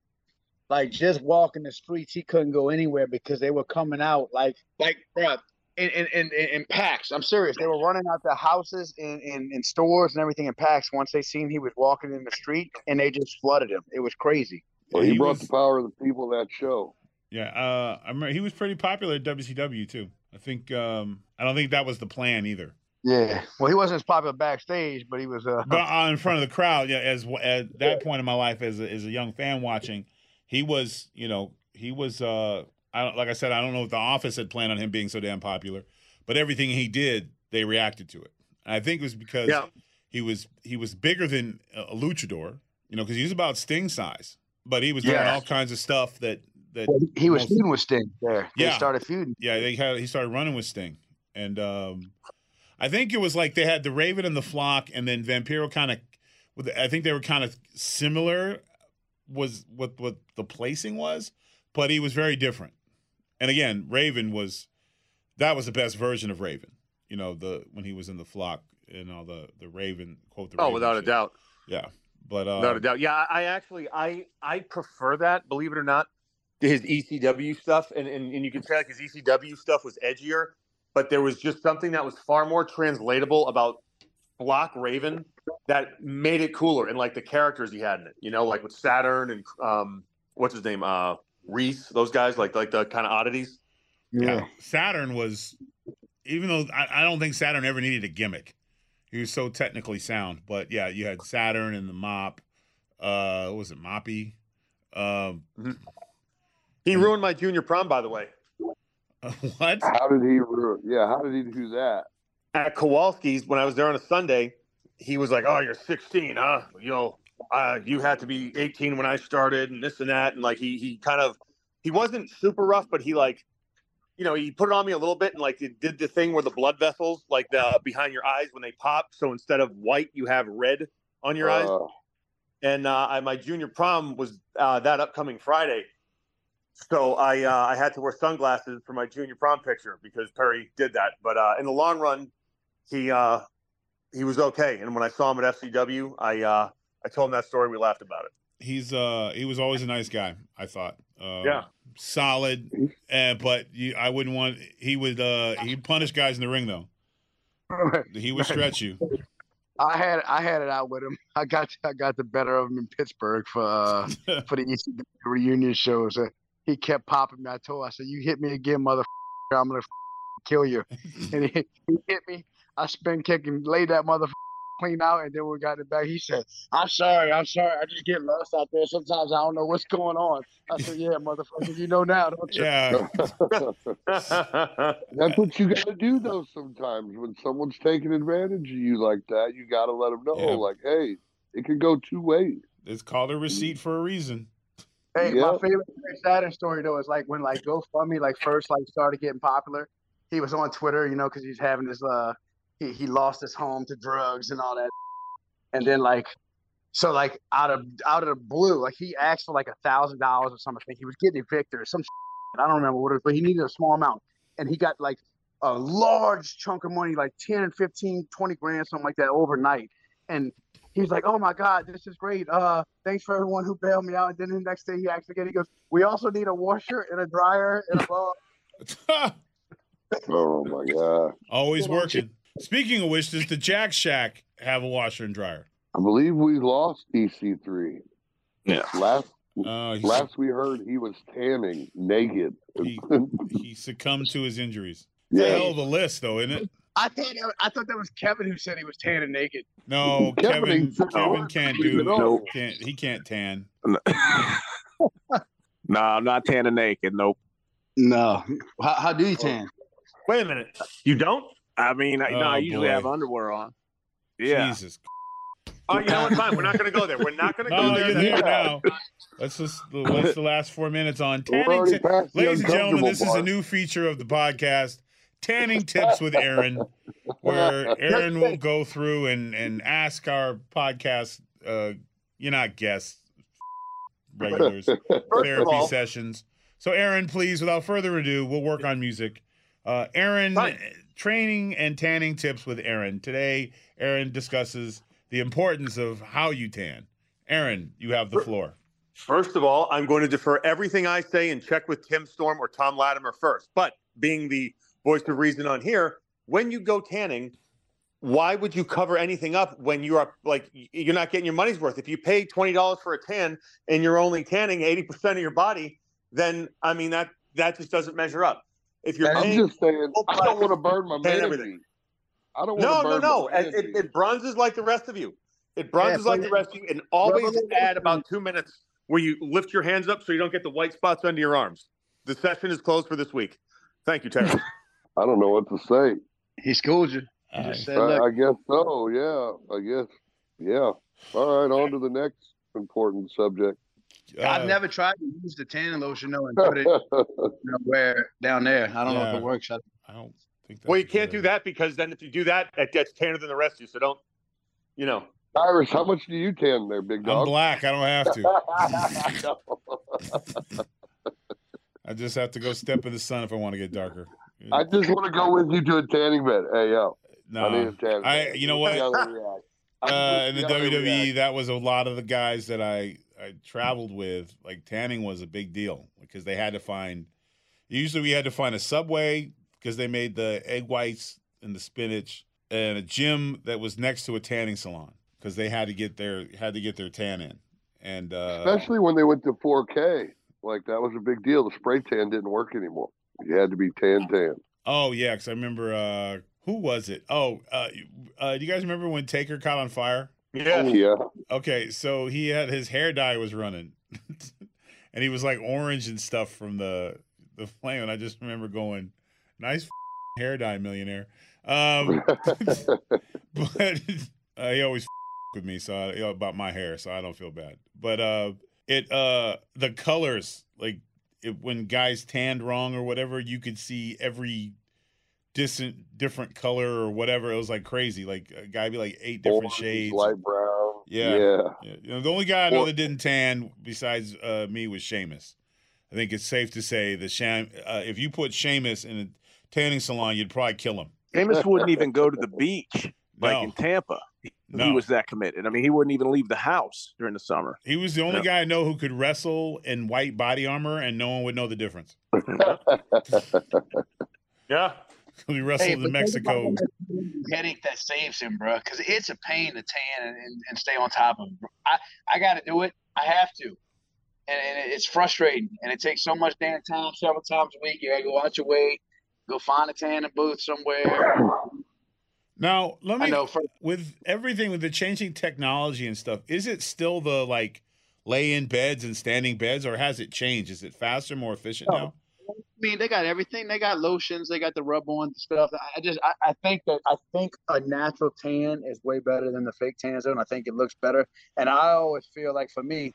like just walking the streets, he couldn't go anywhere because they were coming out like, like, bruh, in, in, in, in packs. I'm serious. They were running out the houses in, in, in stores and everything in packs once they seen he was walking in the street and they just flooded him. It was crazy. Well, he, He brought was- the power of the people of that show. Yeah, uh, I remember he was pretty popular at WCW too. I think um, I don't think that was the plan either. Yeah. Well, he wasn't as popular backstage, but he was. Uh, But uh, in front of the crowd, yeah, as at that point in my life as a, as a young fan watching, he was, you know, he was. Uh, I don't, like I said, I don't know if the office had planned on him being so damn popular, but everything he did, they reacted to it. And I think it was because Yeah. he was he was bigger than a luchador, you know, because he was about Sting size, but he was doing all kinds of stuff that that Well, he was most- feuding with Sting there. They Yeah. started feuding. yeah, they had he started running with Sting, and um, I think it was like they had the Raven and the Flock, and then Vampiro kind of. I think they were kind of similar, was what what the placing was, but he was very different. And again, Raven was that was the best version of Raven. You know, the when he was in the flock and all the the Raven quote. The Oh, Raven without a doubt. Yeah, but uh, Without a doubt. Yeah, I actually I I prefer that, believe it or not, to his ECW stuff. And and, and you can say like his ECW stuff was edgier, but there was just something that was far more translatable about Flock Raven that made it cooler and like the characters he had in it, you know, like with Saturn and um what's his name? Uh Reese, those guys, like like the kind of oddities. yeah. Saturn was, even though I, I don't think Saturn ever needed a gimmick. He was so technically sound, but yeah, you had Saturn and the Mop. Uh, what was it Moppy? Um, He ruined my junior prom, by the way. (laughs) what? How did he? ru- Yeah, how did he do that? at Kowalski's when I was there on a Sunday, he was like, "Oh, you're 16, huh? You know, uh, you had to be 18 when I started, and this and that." And like he he kind of he wasn't super rough, but he like, you know, he put it on me a little bit and like it did the thing where the blood vessels like the behind your eyes when they pop, so instead of white, you have red on your eyes. Uh, And uh, I, my junior prom was uh, that upcoming Friday. So I uh, I had to wear sunglasses for my junior prom picture because Perry did that. But uh, in the long run, he uh, he was okay. And when I saw him at FCW, I uh, I told him that story. We laughed about it. He's uh he was always a nice guy. I thought. Uh, Yeah. Solid, uh, but you, I wouldn't want. He would. uh He'd punish guys in the ring though. (laughs) He would stretch you. I had I had it out with him. I got I got the better of him in Pittsburgh for uh, (laughs) for the ECW reunion shows. Uh, he kept popping me. I told him, I said, "You hit me again, mother. I'm gonna kill you." (laughs) And he, he hit me. I spin kick and laid that mother clean out. And then we got it back. He said, "I'm sorry. I'm sorry. I just get lost out there. Sometimes I don't know what's going on." I said, "Yeah, motherfucker. You know now, don't you?" Yeah. (laughs) That's what you got to do, though. Sometimes when someone's taking advantage of you like that, you got to let them know, Yeah. like, hey, it can go two ways. It's called a receipt for a reason. Hey, my Yep. favorite Saturn story though is like when like GoFundMe like first like started getting popular. He was on Twitter, you know, because he's having his uh he, he lost his home to drugs and all that, and then like so like out of out of the blue, like he asked for like a thousand dollars or something. He was getting evicted or some. Shit. I don't remember what it was, but he needed a small amount, and he got like a large chunk of money, like 10, 15, 20 grand, something like that overnight. And he was like, "Oh my God, this is great. Uh, thanks for everyone who bailed me out." And then the next day, he actually again, he goes, "We also need a washer and a dryer and a ball." (laughs) Oh my god! Always working. Speaking of which, does the Jack Shack have a washer and dryer? I believe we lost EC3. Yeah. Last Uh, last we heard, he was tanning naked. He- he succumbed to his injuries. It's a Yeah. hell of a list, though, isn't it? I thought that, I thought that was Kevin who said he was tanning naked. No, Kevin Kevin. Kevin can't do. it alone. Can't he? Can't tan. no, (laughs) I'm not tanning naked. Nope. No, how, how do you tan? Wait a minute, you don't? I mean, I, no, I Oh, usually boy. have underwear on. Yeah. Jesus. Oh, you know what? Fine. We're not going to go there. We're not going to go No, there. you're there That's- now. Let's just what's the last four minutes on tanning. already ti- past the Ladies and gentlemen, uncomfortable this is a new feature of the podcast, Tanning Tips with Aaron, where Aaron will go through and and ask our podcast. Uh, you're not guests, regulars, (laughs) therapy all- sessions. So, Aaron, please, without further ado, we'll work on music. Uh, Aaron, training and tanning tips with Aaron. Today, Aaron discusses the importance of how you tan. Aaron, you have the floor. First of all, I'm going to defer everything I say and check with Tim Storm or Tom Latimer first. But being the voice of reason on here, when you go tanning, why would you cover anything up when you are like you're not getting your money's worth? If you pay twenty dollars for a tan and you're only tanning eighty percent of your body, then I mean that that just doesn't measure up. If you're I'm paying, just saying, I don't want to burn my Tan man everything. I don't want no, to no, burn no, my it, man it, meat. it bronzes like the rest of you. It bronzes Yeah, like the rest of you, and always add about two minutes where you lift your hands up so you don't get the white spots under your arms. The session is closed for this week. Thank you, Terry. (laughs) I don't know what to say. He schooled you. He just said, I, I guess so. Yeah. I guess. Yeah. All right. On to the next important subject. I've uh, never tried to use the tanning lotion though and put it (laughs) you know, where down there. I don't know if it works. I, I don't think. That. Well, you can't good do that because then if you do that, it gets tanner than the rest of you. So don't, you know. Iris, how much do you tan there, big idea. I'm black. I don't have to. (laughs) I just have to go step in the sun if I want to get darker. I just want to go with you to a tanning bed. Hey yo, No, I need a tanning I bed. you know what? they react. I Uh, in the see WWE, react. that was a lot of the guys that I I traveled with. Like tanning was a big deal because they had to find. Usually, we had to find a Subway because they made the egg whites and the spinach, and a gym that was next to a tanning salon because they had to get their had to get their tan in. And uh, especially when they went to 4K. Like that was a big deal. The spray tan didn't work anymore. You had to be tan tan. Oh yeah, because I remember uh, who was it? Oh, uh, uh, do you guys remember when Taker caught on fire? Yeah. Yeah. Okay, so he had his hair dye was running, (laughs) and he was like orange and stuff from the the flame. And I just remember going, "Nice f- (laughs) hair dye, millionaire." Um, (laughs) but uh, he always f- with me, so I, you know, about my hair, so I don't feel bad. But uh, it uh, the colors like it, when guys tanned wrong or whatever, you could see every distant different color or whatever. It was like crazy. Like a guy be like eight different Orange, shades. light brown. Yeah. Yeah. Yeah. You know, the only guy I know Or- that didn't tan besides uh, me was Sheamus. I think it's safe to say that Sham, uh, if you put Sheamus in a tanning salon, you'd probably kill him. Amos wouldn't even go to the (laughs) beach like No. in Tampa. He, No. he was that committed. I mean, he wouldn't even leave the house during the summer. He was the only No. guy I know who could wrestle in white body armor, and no one would know the difference. (laughs) Yeah. (laughs) he wrestled Hey, in Mexico. think about the Headache that saves him, bro, because it's a pain to tan and, and, and stay on top of. It. I I got to do it. I have to, and, and it's frustrating, and it takes so much damn time. Several times a week, you gotta go out your way, go find a tanning booth somewhere. Now, let I me know for- with everything with the changing technology and stuff. Is it still the like lay in beds and standing beds, or has it changed? Is it faster, more efficient now? I mean, they got everything. They got lotions. They got the rub-on stuff. I just, I, I think that I think a natural tan is way better than the fake tan zone. I think it looks better, and I always feel like for me,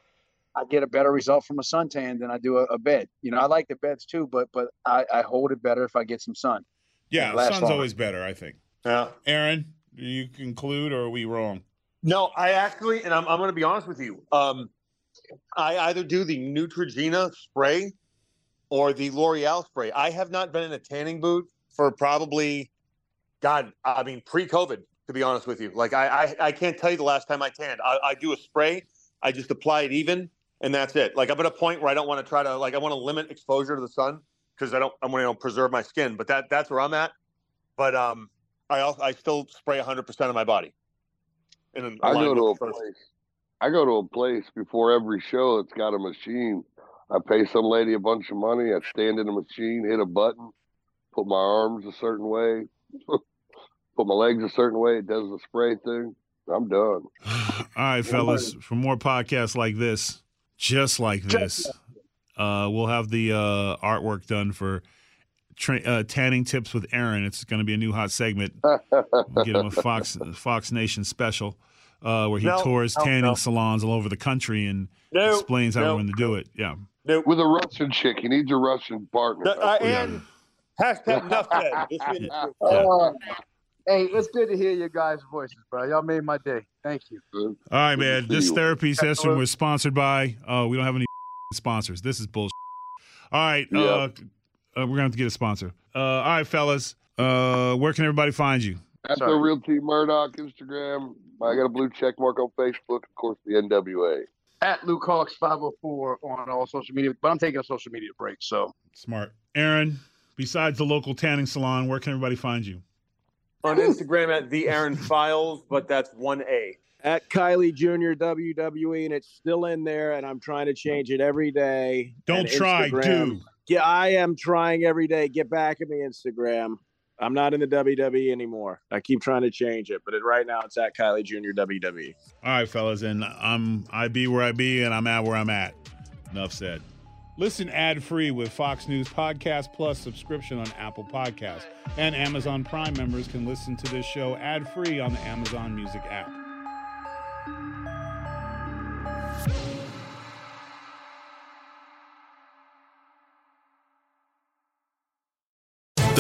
I get a better result from a suntan than I do a, a bed. You know, I like the beds too, but but I, I hold it better if I get some sun. Yeah, sun's longer. always better, I think. Yeah. Aaron, do you conclude, or are we wrong? No, I actually, and I'm, I'm going to be honest with you. Um, I either do the Neutrogena spray or the L'Oreal spray. I have not been in a tanning booth for probably, God, I mean, pre-COVID. To be honest with you, like I, I, I can't tell you the last time I tanned. I, I do a spray. I just apply it even, and that's it. Like I'm at a point where I don't want to try to, like, I want to limit exposure to the sun because I don't, I want to preserve my skin. But that, that's where I'm at. But um, I, also, I still spray 100 percent of my body. And I go to a place. I go to a place before every show that's got a machine. I pay some lady a bunch of money. I stand in a machine, hit a button, put my arms a certain way, (laughs) put my legs a certain way. It does the spray thing. I'm done. (sighs) All right, fellas. For more podcasts like this, just like this, uh, we'll have the uh, artwork done for tra- uh, tanning tips with Aaron. It's going to be a new hot segment. We'll get him a Fox (laughs) Fox Nation special uh, where he No, tours no, tanning no. salons all over the country and No, explains how no. we're going to do it. Yeah. With a Russian chick. He needs a Russian partner. No, uh, and hashtag (laughs) enough said. Uh, hey, it's good to hear your guys' voices, bro. Y'all made my day. Thank you. All right, man. This you. therapy session was sponsored by. Uh, we don't have any (laughs) sponsors. This is bullshit. All right, uh, uh, we're gonna have to get a sponsor. Uh, all right, fellas. Uh, where can everybody find you? At the Real Team Murdoch Instagram. I got a blue check mark on Facebook. Of course, the NWA. At Luke Hawx 504 on all social media, but I'm taking a social media break, so. Smart, Aaron. Besides the local tanning salon, where can everybody find you? on Instagram at the Aron Files, but that's one A. At Kylie Jr. WWE, and it's still in there, and I'm trying to change it every day. Don't And try, Instagram- do. Yeah, I am trying every day. Get back at me, Instagram. I'm not in the WWE anymore. I keep trying to change it, but it, right now it's at Kylie Jr. WWE. All right, fellas, and I'm I be where I be, and I'm at where I'm at. Enough said. Listen ad free with Fox News Podcast Plus subscription on Apple Podcasts, and Amazon Prime members can listen to this show ad free on the Amazon Music app.